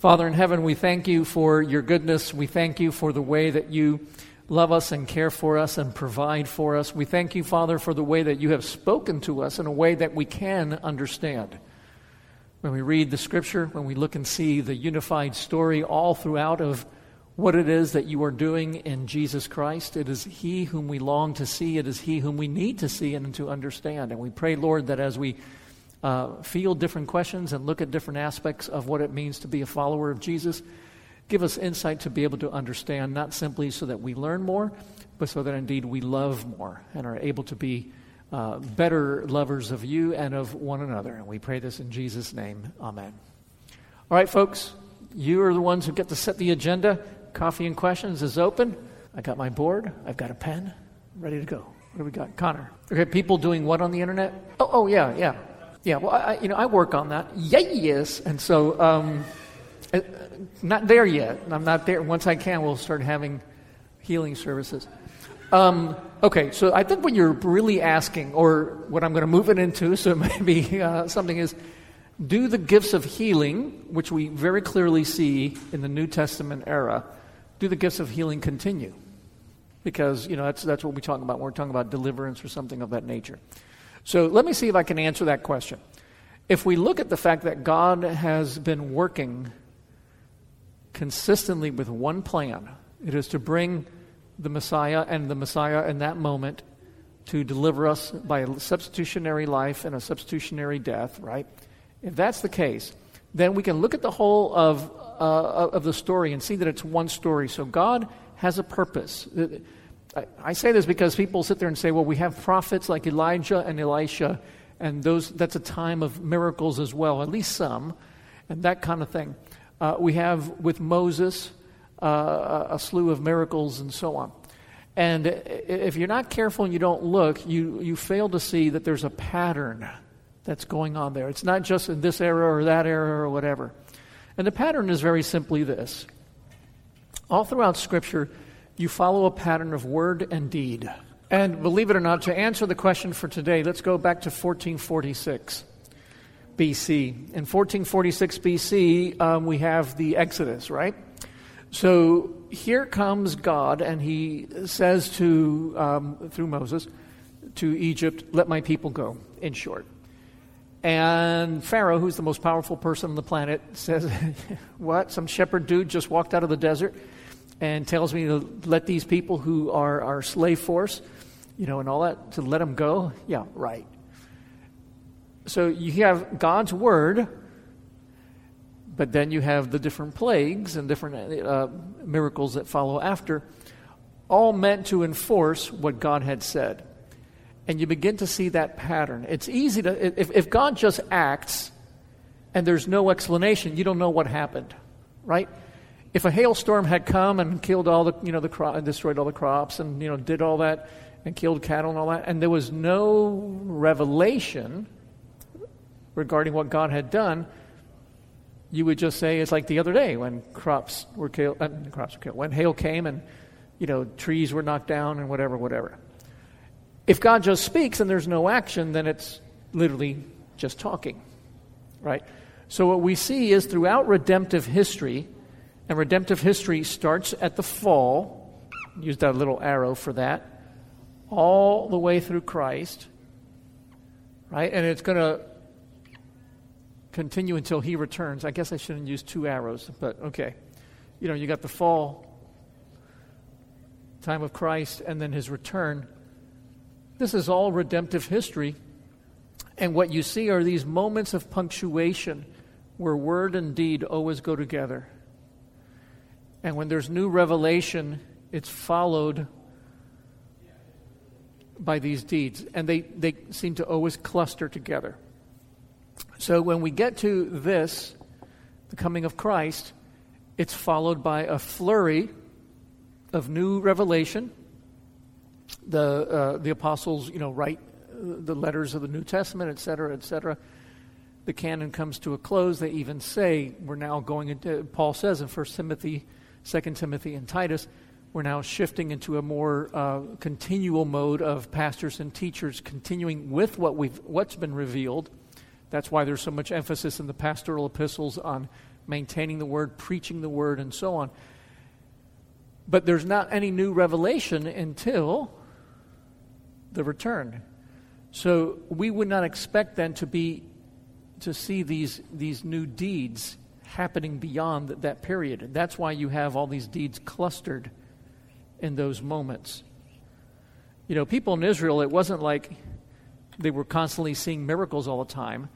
Father in heaven, we thank you for your goodness. We thank you for the way that you love us and care for us and provide for us. We thank you, Father, for the way that you have spoken to us in a way that we can understand. When we read the scripture, when we look and see the unified story all throughout of what it is that you are doing in Jesus Christ, it is He whom we long to see, it is He whom we need to see and to understand. And we pray, Lord, that as we uh, field different questions and look at different aspects of what it means to be a follower of Jesus. Give us insight to be able to understand, not simply so that we learn more, but so that indeed we love more and are able to be uh, better lovers of you and of one another. And we pray this in Jesus' name. Amen. All right, folks, you are the ones who get to set the agenda. Coffee and questions is open. I got my board, I've got a pen, ready to go. What do we got? Connor. Okay, people doing what on the internet? Oh, oh yeah, yeah. Yeah, well, I, you know, I work on that. Yes, and so um, uh, not there yet. I'm not there. Once I can, we'll start having healing services. Um, okay, so I think what you're really asking, or what I'm going to move it into, so maybe uh, something is, do the gifts of healing, which we very clearly see in the New Testament era, do the gifts of healing continue? Because you know that's that's what we talk about. When we're talking about deliverance or something of that nature. So let me see if I can answer that question. If we look at the fact that God has been working consistently with one plan, it is to bring the Messiah and the Messiah in that moment to deliver us by a substitutionary life and a substitutionary death, right? If that's the case, then we can look at the whole of, uh, of the story and see that it's one story. So God has a purpose. I, say this because people sit there and say, well, we have prophets like Elijah and Elisha, and those, that's a time of miracles as well, at least some, and that kind of thing. Uh, we have with Moses uh, a slew of miracles and so on. And if you're not careful and you don't look, you, you fail to see that there's a pattern that's going on there. It's not just in this era or that era or whatever. And the pattern is very simply this. All throughout Scripture, you follow a pattern of word and deed. And believe it or not, to answer the question for today, let's go back to 1446 BC. In 1446 BC, um, we have the Exodus, right? So here comes God, and he says to, um, through Moses, to Egypt, let my people go, in short. And Pharaoh, who's the most powerful person on the planet, says, What? Some shepherd dude just walked out of the desert? And tells me to let these people who are our slave force, you know, and all that, to let them go. Yeah, right. So you have God's word, but then you have the different plagues and different uh, miracles that follow after, all meant to enforce what God had said. And you begin to see that pattern. It's easy to, if, if God just acts and there's no explanation, you don't know what happened, right? If a hailstorm had come and killed all the, you know, the crop, and destroyed all the crops and, you know, did all that and killed cattle and all that, and there was no revelation regarding what God had done, you would just say it's like the other day when crops were killed, uh, crops were killed, when hail came and, you know, trees were knocked down and whatever, whatever. If God just speaks and there's no action, then it's literally just talking, right? So what we see is throughout redemptive history, and redemptive history starts at the fall. Use that little arrow for that. All the way through Christ. Right? And it's going to continue until he returns. I guess I shouldn't use two arrows, but okay. You know, you got the fall, time of Christ, and then his return. This is all redemptive history. And what you see are these moments of punctuation where word and deed always go together. And when there's new revelation, it's followed by these deeds. And they, they seem to always cluster together. So when we get to this, the coming of Christ, it's followed by a flurry of new revelation. The, uh, the apostles, you know, write the letters of the New Testament, et cetera, et cetera. The canon comes to a close. They even say we're now going into, Paul says in 1 Timothy 2 Timothy and Titus, we're now shifting into a more uh, continual mode of pastors and teachers continuing with what we've, what's been revealed. That's why there's so much emphasis in the pastoral epistles on maintaining the word, preaching the word, and so on. But there's not any new revelation until the return. So we would not expect then to be to see these these new deeds happening beyond that period. And that's why you have all these deeds clustered in those moments. You know, people in Israel, it wasn't like they were constantly seeing miracles all the time.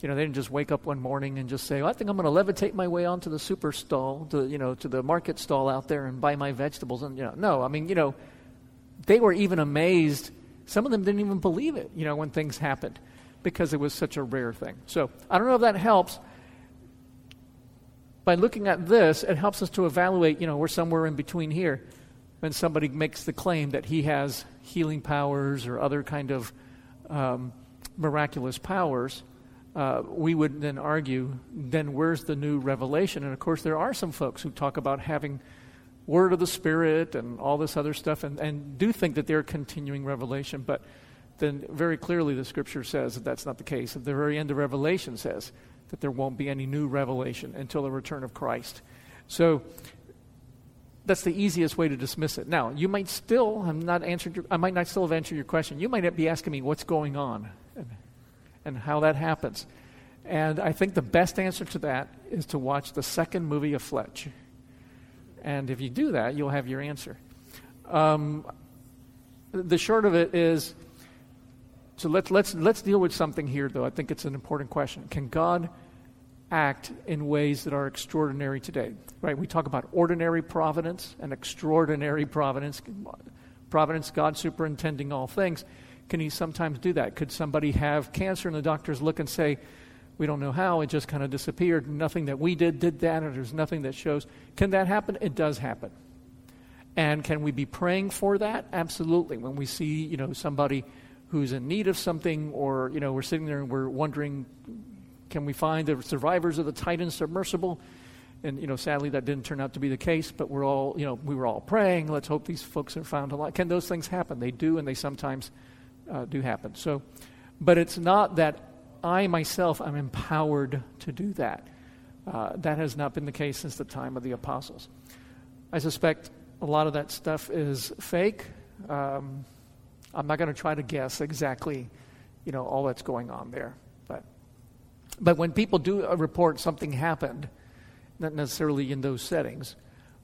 You know, they didn't just wake up one morning and just say, well, "I think I'm going to levitate my way onto the super stall, to you know, to the market stall out there and buy my vegetables." And you know, no, I mean, you know, they were even amazed. Some of them didn't even believe it. You know, when things happened, because it was such a rare thing. So I don't know if that helps. By looking at this, it helps us to evaluate. You know, we're somewhere in between here. When somebody makes the claim that he has healing powers or other kind of um, miraculous powers uh, we would then argue, then where's the new revelation? And of course, there are some folks who talk about having word of the Spirit and all this other stuff and, and do think that they're continuing revelation, but then very clearly the scripture says that that's not the case. At the very end of Revelation says that there won't be any new revelation until the return of Christ. So that's the easiest way to dismiss it. Now, you might still, I'm not answered your, I might not still have answered your question. You might be asking me what's going on and how that happens. And I think the best answer to that is to watch the second movie of Fletch. And if you do that, you'll have your answer. Um, the short of it is so let's, let's, let's deal with something here, though. I think it's an important question. Can God act in ways that are extraordinary today? Right? We talk about ordinary providence and extraordinary providence. Providence, God superintending all things. Can he sometimes do that? Could somebody have cancer and the doctors look and say, we don't know how, it just kind of disappeared. Nothing that we did did that, or there's nothing that shows. Can that happen? It does happen. And can we be praying for that? Absolutely. When we see, you know, somebody who's in need of something, or, you know, we're sitting there and we're wondering, can we find the survivors of the Titan submersible? And, you know, sadly that didn't turn out to be the case, but we're all, you know, we were all praying. Let's hope these folks are found alive. Can those things happen? They do, and they sometimes uh, do happen. So, but it's not that I myself am empowered to do that. Uh, that has not been the case since the time of the apostles. I suspect a lot of that stuff is fake. Um, I'm not going to try to guess exactly, you know, all that's going on there. But, but when people do report something happened, not necessarily in those settings,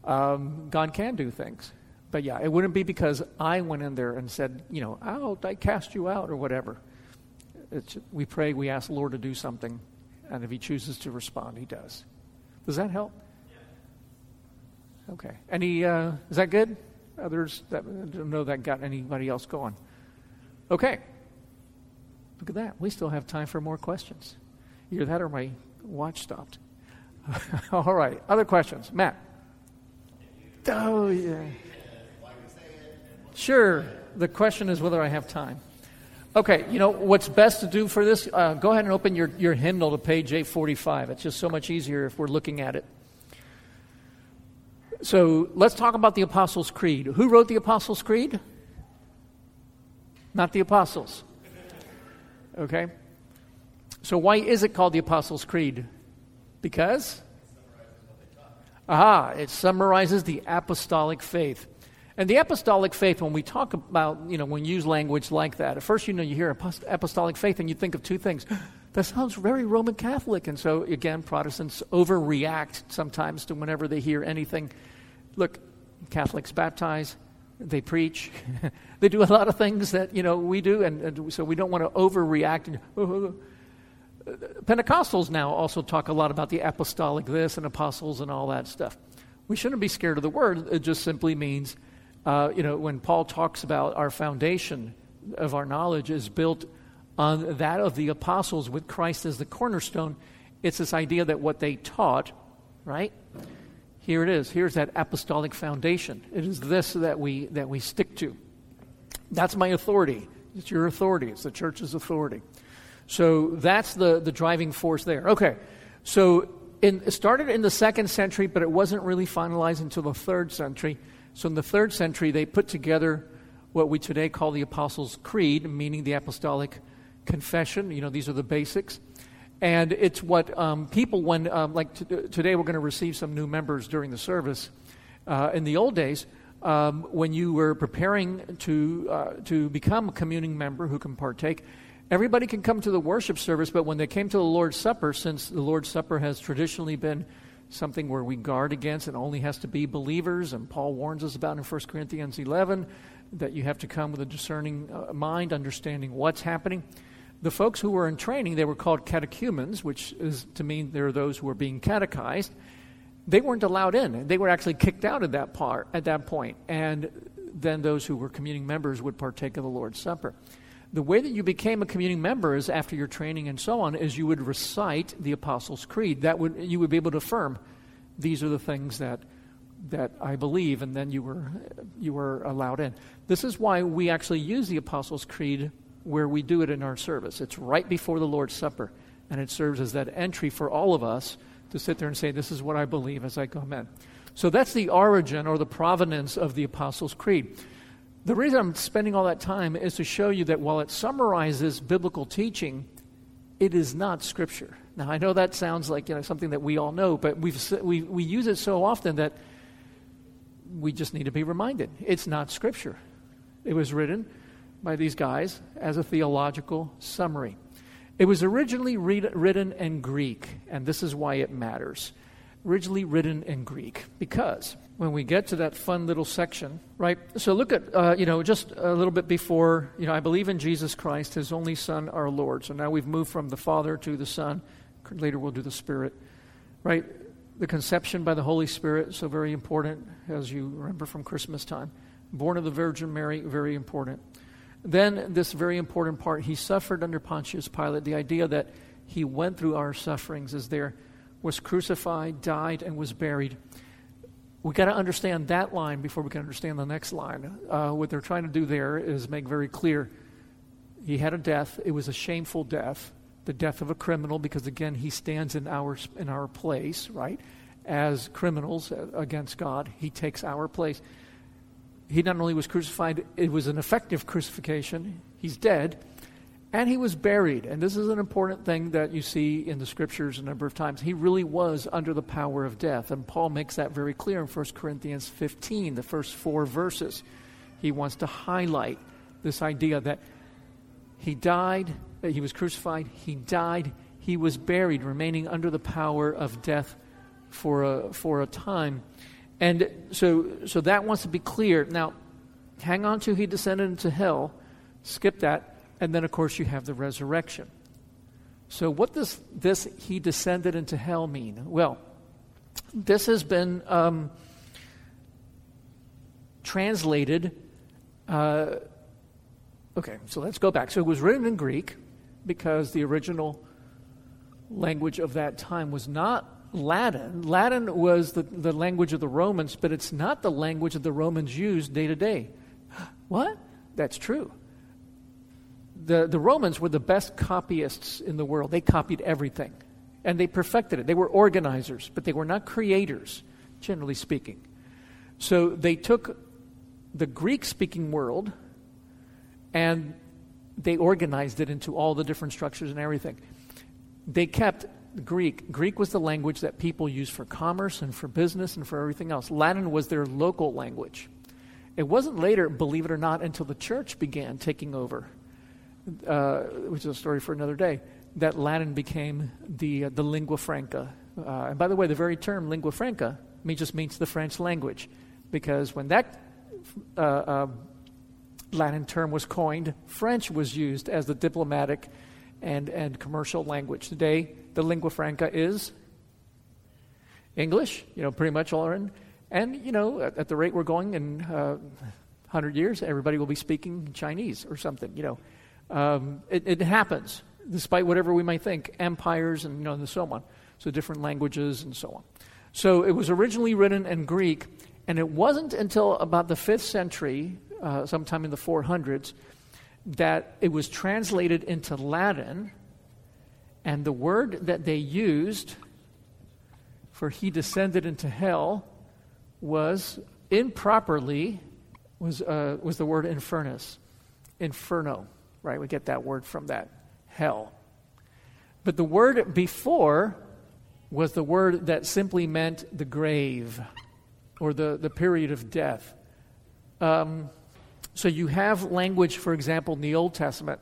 um, God can do things. But yeah, it wouldn't be because I went in there and said, you know, out, I cast you out or whatever. It's, we pray, we ask the Lord to do something, and if He chooses to respond, He does. Does that help? Okay. Any, uh, is that good? Others that I don't know that got anybody else going. Okay. Look at that. We still have time for more questions. Either that or my watch stopped. All right. Other questions? Matt. Oh, yeah. Sure. The question is whether I have time. Okay, you know what's best to do for this? Uh, go ahead and open your, your hymnal to page 845. It's just so much easier if we're looking at it. So let's talk about the Apostles' Creed. Who wrote the Apostles' Creed? Not the Apostles. Okay? So why is it called the Apostles' Creed? Because? Aha, it summarizes the apostolic faith. And the apostolic faith, when we talk about, you know, when we use language like that, at first, you know, you hear apostolic faith and you think of two things. That sounds very Roman Catholic. And so, again, Protestants overreact sometimes to whenever they hear anything. Look, Catholics baptize, they preach, they do a lot of things that, you know, we do. And, and so we don't want to overreact. Pentecostals now also talk a lot about the apostolic this and apostles and all that stuff. We shouldn't be scared of the word. It just simply means uh, you know, when Paul talks about our foundation of our knowledge is built on that of the apostles with Christ as the cornerstone, it's this idea that what they taught, right? Here it is. Here's that apostolic foundation. It is this that we that we stick to. That's my authority. It's your authority. It's the church's authority. So that's the, the driving force there. Okay. So in, it started in the second century, but it wasn't really finalized until the third century. So in the third century, they put together what we today call the Apostles' Creed, meaning the Apostolic Confession. You know, these are the basics. And it's what um, people, when, um, like t- today, we're going to receive some new members during the service. Uh, in the old days, um, when you were preparing to, uh, to become a communing member who can partake, everybody can come to the worship service, but when they came to the Lord's Supper, since the Lord's Supper has traditionally been something where we guard against and only has to be believers, and Paul warns us about in 1 Corinthians 11 that you have to come with a discerning uh, mind, understanding what's happening. The folks who were in training, they were called catechumens, which is to mean they're those who are being catechized they weren't allowed in. They were actually kicked out at that part at that point. And then those who were communing members would partake of the Lord's Supper. The way that you became a communing member is after your training and so on, is you would recite the Apostles' Creed. That would you would be able to affirm these are the things that that I believe, and then you were you were allowed in. This is why we actually use the Apostles' Creed where we do it in our service. It's right before the Lord's Supper, and it serves as that entry for all of us to sit there and say, This is what I believe as I come in. So that's the origin or the provenance of the Apostles' Creed. The reason I'm spending all that time is to show you that while it summarizes biblical teaching, it is not Scripture. Now, I know that sounds like you know, something that we all know, but we've, we, we use it so often that we just need to be reminded. It's not Scripture. It was written by these guys as a theological summary. It was originally read, written in Greek, and this is why it matters. Originally written in Greek, because when we get to that fun little section, right? So look at, uh, you know, just a little bit before, you know, I believe in Jesus Christ, his only Son, our Lord. So now we've moved from the Father to the Son. Later we'll do the Spirit, right? The conception by the Holy Spirit, so very important, as you remember from Christmas time. Born of the Virgin Mary, very important. Then, this very important part, he suffered under Pontius Pilate. The idea that he went through our sufferings is there, was crucified, died, and was buried. We've got to understand that line before we can understand the next line. Uh, what they're trying to do there is make very clear he had a death. It was a shameful death, the death of a criminal, because again, he stands in our, in our place, right? As criminals against God, he takes our place he not only was crucified, it was an effective crucifixion. He's dead. And he was buried. And this is an important thing that you see in the scriptures a number of times. He really was under the power of death. And Paul makes that very clear in 1 Corinthians 15, the first four verses. He wants to highlight this idea that he died, that he was crucified, he died, he was buried, remaining under the power of death for a, for a time. And so, so that wants to be clear. Now, hang on to he descended into hell. Skip that. And then, of course, you have the resurrection. So, what does this he descended into hell mean? Well, this has been um, translated. Uh, okay, so let's go back. So, it was written in Greek because the original language of that time was not Latin. Latin was the, the language of the Romans, but it's not the language that the Romans used day to day. What? That's true. The, the Romans were the best copyists in the world. They copied everything, and they perfected it. They were organizers, but they were not creators, generally speaking. So they took the Greek speaking world and they organized it into all the different structures and everything. They kept Greek. Greek was the language that people used for commerce and for business and for everything else. Latin was their local language. It wasn't later, believe it or not, until the church began taking over, uh, which is a story for another day, that Latin became the, uh, the lingua franca. Uh, and by the way, the very term lingua franca just means the French language, because when that uh, um, Latin term was coined, French was used as the diplomatic and, and commercial language. Today, the lingua franca is English, you know, pretty much all in. And, you know, at, at the rate we're going in uh, 100 years, everybody will be speaking Chinese or something, you know. Um, it, it, happens, despite whatever we might think, empires and, you know, and so on. So different languages and so on. So it was originally written in Greek, and it wasn't until about the 5th century, uh, sometime in the 400s, that it was translated into Latin, and the word that they used for he descended into hell was improperly was uh, was the word infernus, inferno. Right, we get that word from that hell. But the word before was the word that simply meant the grave or the, the period of death. Um, so you have language, for example, in the Old Testament.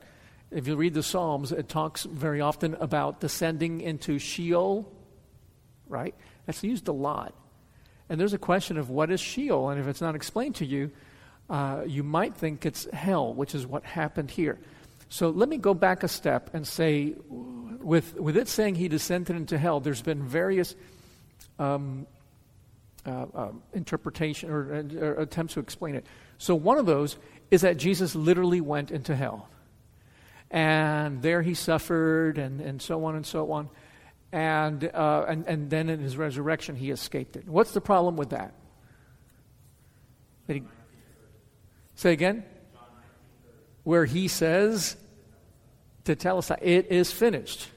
If you read the Psalms, it talks very often about descending into Sheol, right? That's used a lot. And there's a question of what is Sheol, and if it's not explained to you, uh, you might think it's hell, which is what happened here. So let me go back a step and say, with, with it saying he descended into hell, there's been various um, uh, uh, interpretation or, or attempts to explain it. So one of those is that Jesus literally went into hell. And there he suffered, and, and so on and so on. And, uh, and, and then in his resurrection, he escaped it. What's the problem with that? He, say again? Where he says to tell us that it is finished.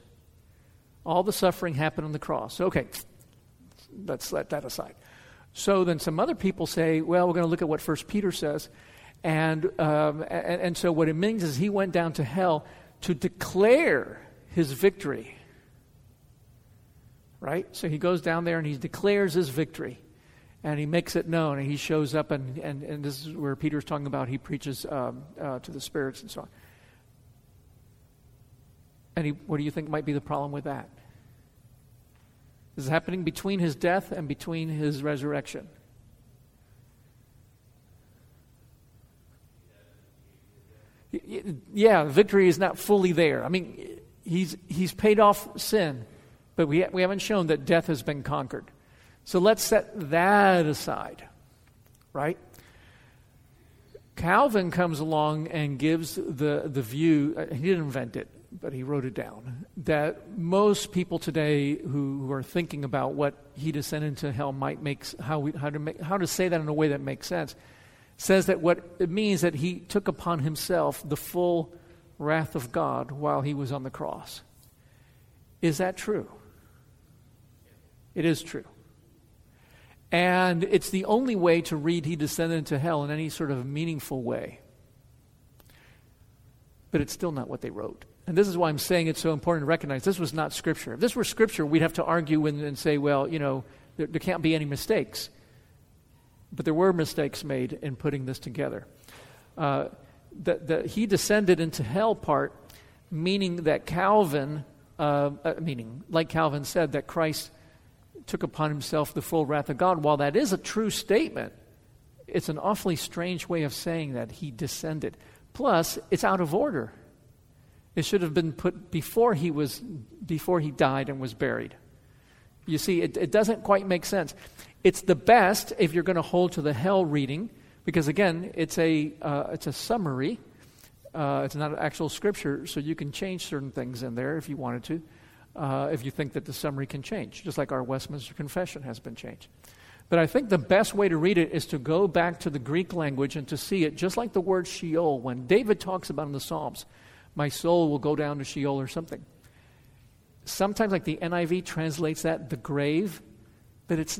All the suffering happened on the cross. Okay, let's let that aside. So then some other people say, well, we're going to look at what First Peter says. And, um, and, and so what it means is he went down to hell to declare his victory. Right? So he goes down there and he declares his victory. And he makes it known. And he shows up, and, and, and this is where Peter's talking about he preaches um, uh, to the spirits and so on. And he, what do you think might be the problem with that? This is happening between his death and between his resurrection. Yeah, victory is not fully there. I mean, he's, he's paid off sin, but we, we haven't shown that death has been conquered. So let's set that aside, right? Calvin comes along and gives the, the view, uh, he didn't invent it, but he wrote it down, that most people today who, who are thinking about what he descended into hell might make, how, we, how, to make, how to say that in a way that makes sense, says that what it means that he took upon himself the full wrath of God while he was on the cross. Is that true? It is true. And it's the only way to read he descended into hell in any sort of meaningful way. But it's still not what they wrote. And this is why I'm saying it's so important to recognize this was not Scripture. If this were Scripture, we'd have to argue and, and say, well, you know, there, there, can't be any mistakes. But there were mistakes made in putting this together. Uh, the, the, he descended into hell part, meaning that Calvin, uh, uh, meaning, like Calvin said, that Christ took upon himself the full wrath of God. While that is a true statement, it's an awfully strange way of saying that he descended. Plus, it's out of order. It should have been put before he was before he died and was buried. You see, it, it doesn't quite make sense. It's the best if you're going to hold to the hell reading, because again, it's a uh, it's a summary. Uh, it's not an actual scripture, so you can change certain things in there if you wanted to, uh, if you think that the summary can change, just like our Westminster Confession has been changed. But I think the best way to read it is to go back to the Greek language and to see it just like the word Sheol. When David talks about in the Psalms, my soul will go down to Sheol or something. Sometimes, like the NIV translates that the grave, but it's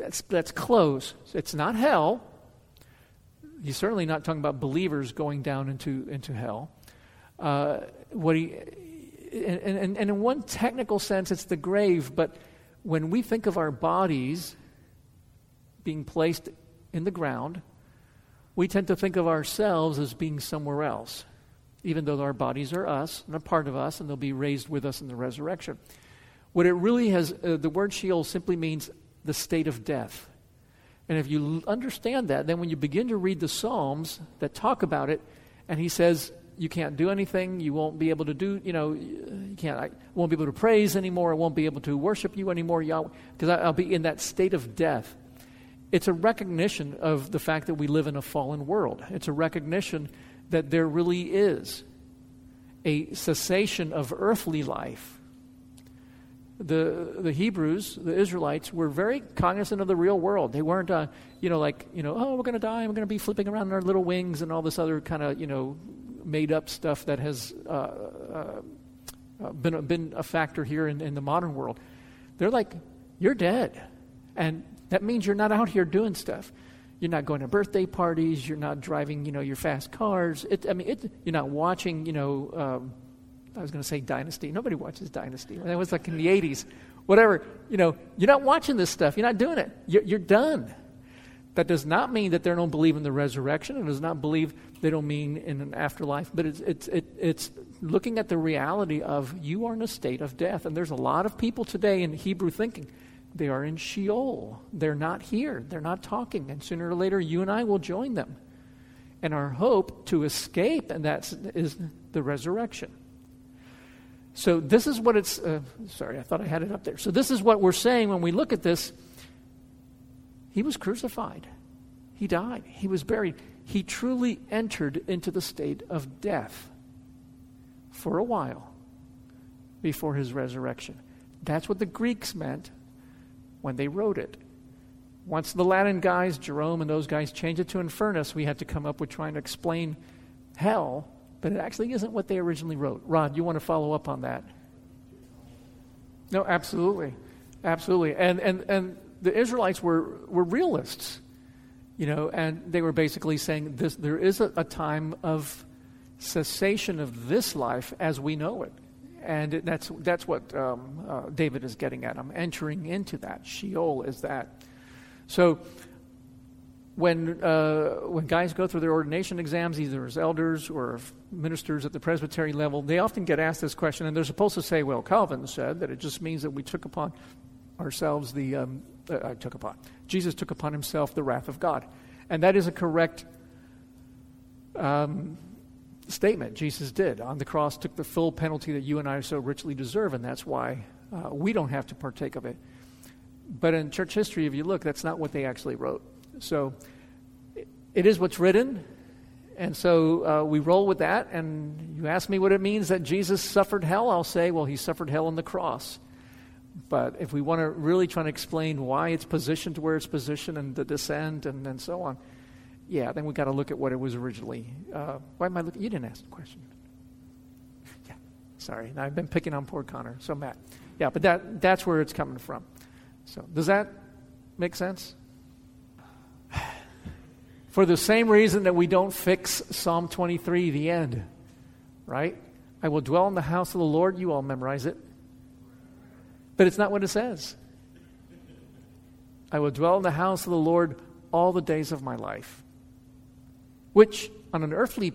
that's that's close. It's not hell. He's certainly not talking about believers going down into into hell. Uh, what he and, and, and in one technical sense, it's the grave. But when we think of our bodies being placed in the ground, we tend to think of ourselves as being somewhere else even though our bodies are us and a part of us, and they'll be raised with us in the resurrection. What it really has, uh, the word Sheol simply means the state of death. And if you understand that, then when you begin to read the Psalms that talk about it, and he says, you can't do anything, you won't be able to do, you know, you can't, I won't be able to praise anymore, I won't be able to worship you anymore, because I'll be in that state of death. It's a recognition of the fact that we live in a fallen world. It's a recognition that there really is a cessation of earthly life. The, the Hebrews, the Israelites, were very cognizant of the real world. They weren't, uh, you know, like, you know, oh, we're going to die, we're going to be flipping around in our little wings and all this other kind of, you know, made up stuff that has uh, uh, uh, been, been a factor here in, in the modern world. They're like, you're dead. And that means you're not out here doing stuff. You're not going to birthday parties. You're not driving, you know, your fast cars. It, I mean, it, you're not watching, you know, um, I was going to say Dynasty. Nobody watches Dynasty. That was like in the 80s. Whatever. You know, you're not watching this stuff. You're not doing it. You're, you're done. That does not mean that they don't believe in the resurrection. It does not believe they don't mean in an afterlife. But it's, it's, it, it's looking at the reality of you are in a state of death. And there's a lot of people today in Hebrew thinking they are in Sheol. They're not here. They're not talking. And sooner or later, you and I will join them. And our hope to escape, and that is the resurrection. So, this is what it's. Uh, sorry, I thought I had it up there. So, this is what we're saying when we look at this. He was crucified, he died, he was buried. He truly entered into the state of death for a while before his resurrection. That's what the Greeks meant when they wrote it. Once the Latin guys, Jerome and those guys, changed it to infernus, we had to come up with trying to explain hell, but it actually isn't what they originally wrote. Rod, you want to follow up on that? No, absolutely. Absolutely. And, and, and the Israelites were, were realists, you know, and they were basically saying this, there is a, a time of cessation of this life as we know it. And that's, that's what um, uh, David is getting at. I'm entering into that. Sheol is that. So when, uh, when guys go through their ordination exams, either as elders or ministers at the presbytery level, they often get asked this question, and they're supposed to say, well, Calvin said that it just means that we took upon ourselves the, um, uh, took upon, Jesus took upon himself the wrath of God. And that is a correct um, statement. Jesus did. On the cross, took the full penalty that you and I so richly deserve, and that's why uh, we don't have to partake of it. But in church history, if you look, that's not what they actually wrote. So it is what's written. And so uh, we roll with that. And you ask me what it means that Jesus suffered hell, I'll say, well, he suffered hell on the cross. But if we want to really try to explain why it's positioned where it's positioned and the descent and, and so on, yeah, then we got to look at what it was originally. Uh, why am I looking? You didn't ask the question. yeah, sorry. Now I've been picking on poor Connor. So Matt, yeah, but that that's where it's coming from. So does that make sense? For the same reason that we don't fix Psalm 23, the end, right? I will dwell in the house of the Lord. You all memorize it. But it's not what it says. I will dwell in the house of the Lord all the days of my life which, on an earthly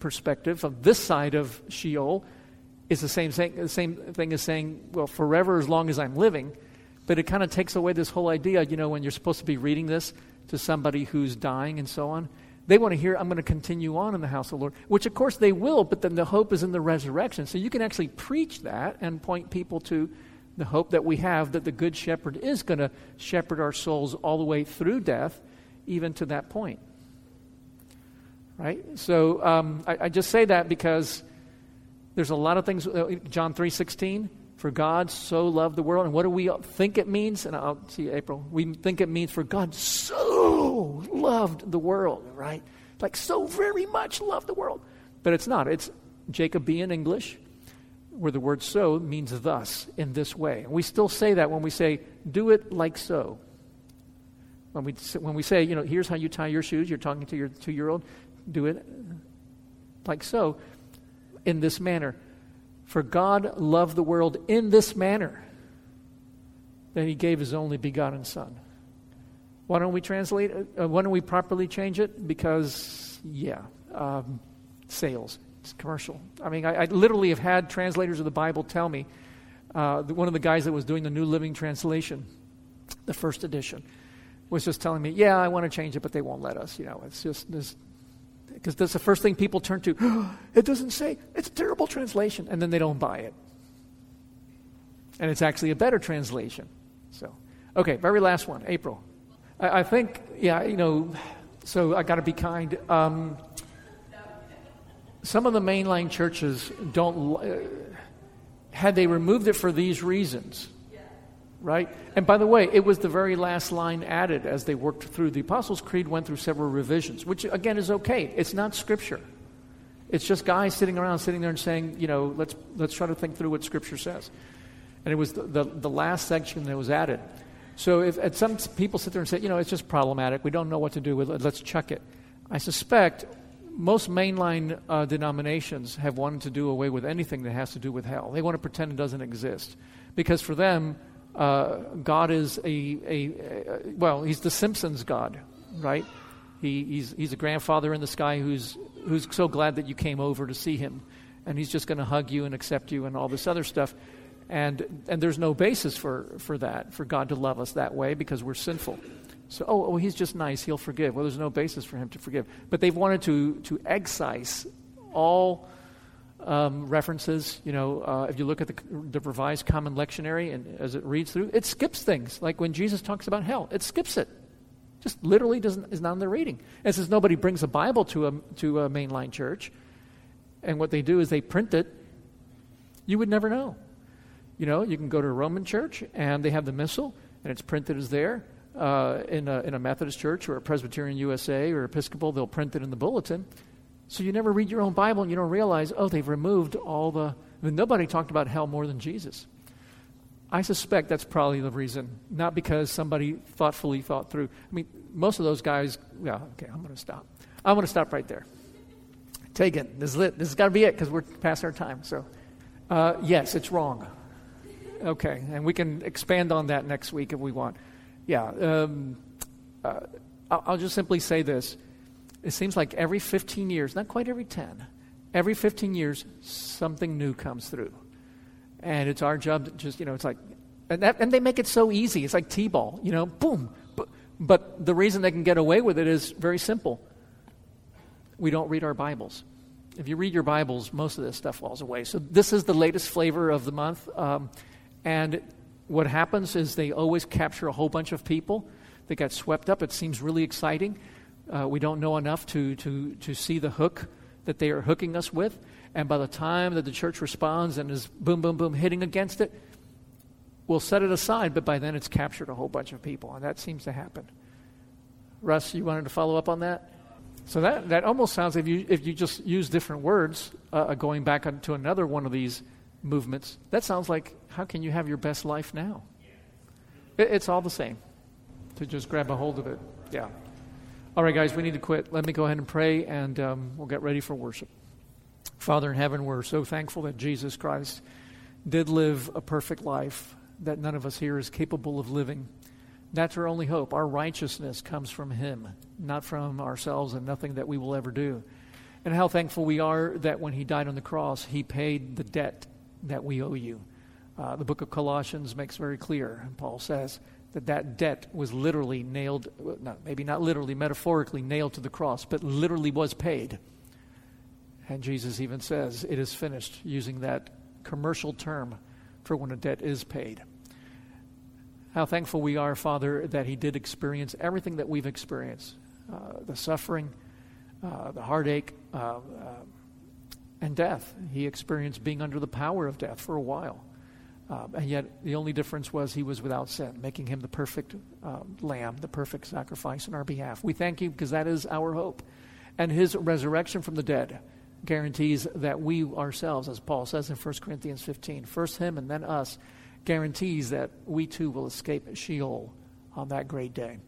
perspective of this side of Sheol, is the same thing, the same thing as saying, well, forever as long as I'm living. But it kind of takes away this whole idea, you know, when you're supposed to be reading this to somebody who's dying and so on. They want to hear, I'm going to continue on in the house of the Lord, which of course they will, but then the hope is in the resurrection. So you can actually preach that and point people to the hope that we have that the Good Shepherd is going to shepherd our souls all the way through death, even to that point right? So um, I, I, just say that because there's a lot of things. Uh, John three sixteen. For God so loved the world, and what do we think it means? And I'll see April. We think it means for God so loved the world, right? Like so very much loved the world, but it's not. It's Jacobean English, where the word "so" means thus, in this way. And we still say that when we say "do it like so." When we, when we say, you know, here's how you tie your shoes, you're talking to your two year old, do it like so, in this manner. For God loved the world in this manner that he gave his only begotten Son. Why don't we translate it? Uh, why don't we properly change it? Because, yeah, um, sales. It's commercial. I mean, I, I, literally have had translators of the Bible tell me, uh, one of the guys that was doing the New Living Translation, the first edition, was just telling me, yeah, I want to change it, but they won't let us. You know, it's just this because that's the first thing people turn to. it doesn't say, it's a terrible translation, and then they don't buy it. And it's actually a better translation. So, okay, very last one, April. I, I think, yeah, you know, so I got to be kind. Um, some of the mainline churches don't, uh, had they removed it for these reasons, right? And by the way, it was the very last line added as they worked through. The Apostles' Creed went through several revisions, which again is okay. It's not scripture. It's just guys sitting around, sitting there and saying, you know, let's, let's try to think through what scripture says. And it was the, the, the last section that was added. So if some people sit there and say, you know, it's just problematic. We don't know what to do with it. Let's chuck it. I suspect most mainline uh, denominations have wanted to do away with anything that has to do with hell. They want to pretend it doesn't exist. Because for them, uh, God is a, a, a, well, he's the Simpsons God, right? He, he's, he's a grandfather in the sky who's, who's so glad that you came over to see him. And he's just going to hug you and accept you and all this other stuff. And, and there's no basis for, for that, for God to love us that way because we're sinful. So, oh, oh, he's just nice. He'll forgive. Well, there's no basis for him to forgive. But they've wanted to, to excise all um, references. You know, uh, if you look at the, the Revised Common Lectionary and as it reads through, it skips things. Like when Jesus talks about hell, it skips it. Just literally doesn't, is not in the reading. And since nobody brings a Bible to a, to a mainline church, and what they do is they print it, you would never know. You know, you can go to a Roman church and they have the missal, and it's printed as there uh, in, a, in a Methodist church or a Presbyterian USA or Episcopal, they'll print it in the bulletin. So you never read your own Bible and you don't realize, oh, they've removed all the. I mean, nobody talked about hell more than Jesus. I suspect that's probably the reason, not because somebody thoughtfully thought through. I mean, most of those guys, yeah, okay, I'm going to stop. I'm going to stop right there. Taken. This, is it. this has got to be it because we're past our time. So, uh, yes, it's wrong. Okay, and we can expand on that next week if we want. Yeah. Um, uh, I'll just simply say this. It seems like every 15 years, not quite every 10, every 15 years, something new comes through. And it's our job to just, you know, it's like, and, that, and they make it so easy. It's like T ball, you know, boom. But, but the reason they can get away with it is very simple. We don't read our Bibles. If you read your Bibles, most of this stuff falls away. So this is the latest flavor of the month. Um, and what happens is they always capture a whole bunch of people that get swept up. It seems really exciting. Uh, we don't know enough to, to, to see the hook that they are hooking us with. And by the time that the church responds and is boom, boom, boom hitting against it, we'll set it aside, but by then it's captured a whole bunch of people. And that seems to happen. Russ, you wanted to follow up on that? So that, that almost sounds, if you, if you just use different words, uh, going back to another one of these movements, that sounds like how can you have your best life now? It, it's all the same to just grab a hold of it. Yeah. All right, guys, we need to quit. Let me go ahead and pray, and um, we'll get ready for worship. Father in heaven, we're so thankful that Jesus Christ did live a perfect life that none of us here is capable of living. That's our only hope. Our righteousness comes from Him, not from ourselves and nothing that we will ever do. And how thankful we are that when He died on the cross, He paid the debt that we owe you. Uh, the book of Colossians makes very clear, and Paul says that that debt was literally nailed, not, maybe not literally, metaphorically nailed to the cross, but literally was paid. And Jesus even says it is finished, using that commercial term for when a debt is paid. How thankful we are, Father, that He did experience everything that we've experienced uh, the suffering, uh, the heartache, uh, uh and death. He experienced being under the power of death for a while. Um, and yet, the only difference was he was without sin, making him the perfect uh, lamb, the perfect sacrifice on our behalf. We thank you because that is our hope. And his resurrection from the dead guarantees that we ourselves, as Paul says in 1 Corinthians 15, first him and then us, guarantees that we too will escape Sheol on that great day.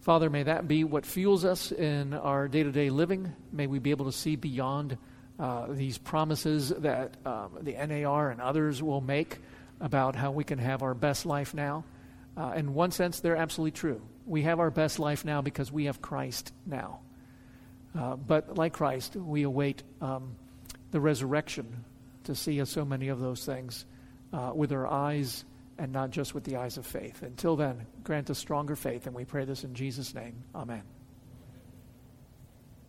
Father, may that be what fuels us in our day to day living. May we be able to see beyond uh, these promises that um, the NAR and others will make about how we can have our best life now. Uh, in one sense, they're absolutely true. We have our best life now because we have Christ now. Uh, but like Christ, we await um, the resurrection to see so many of those things uh, with our eyes and not just with the eyes of faith. Until then, grant us stronger faith, and we pray this in Jesus' name. Amen.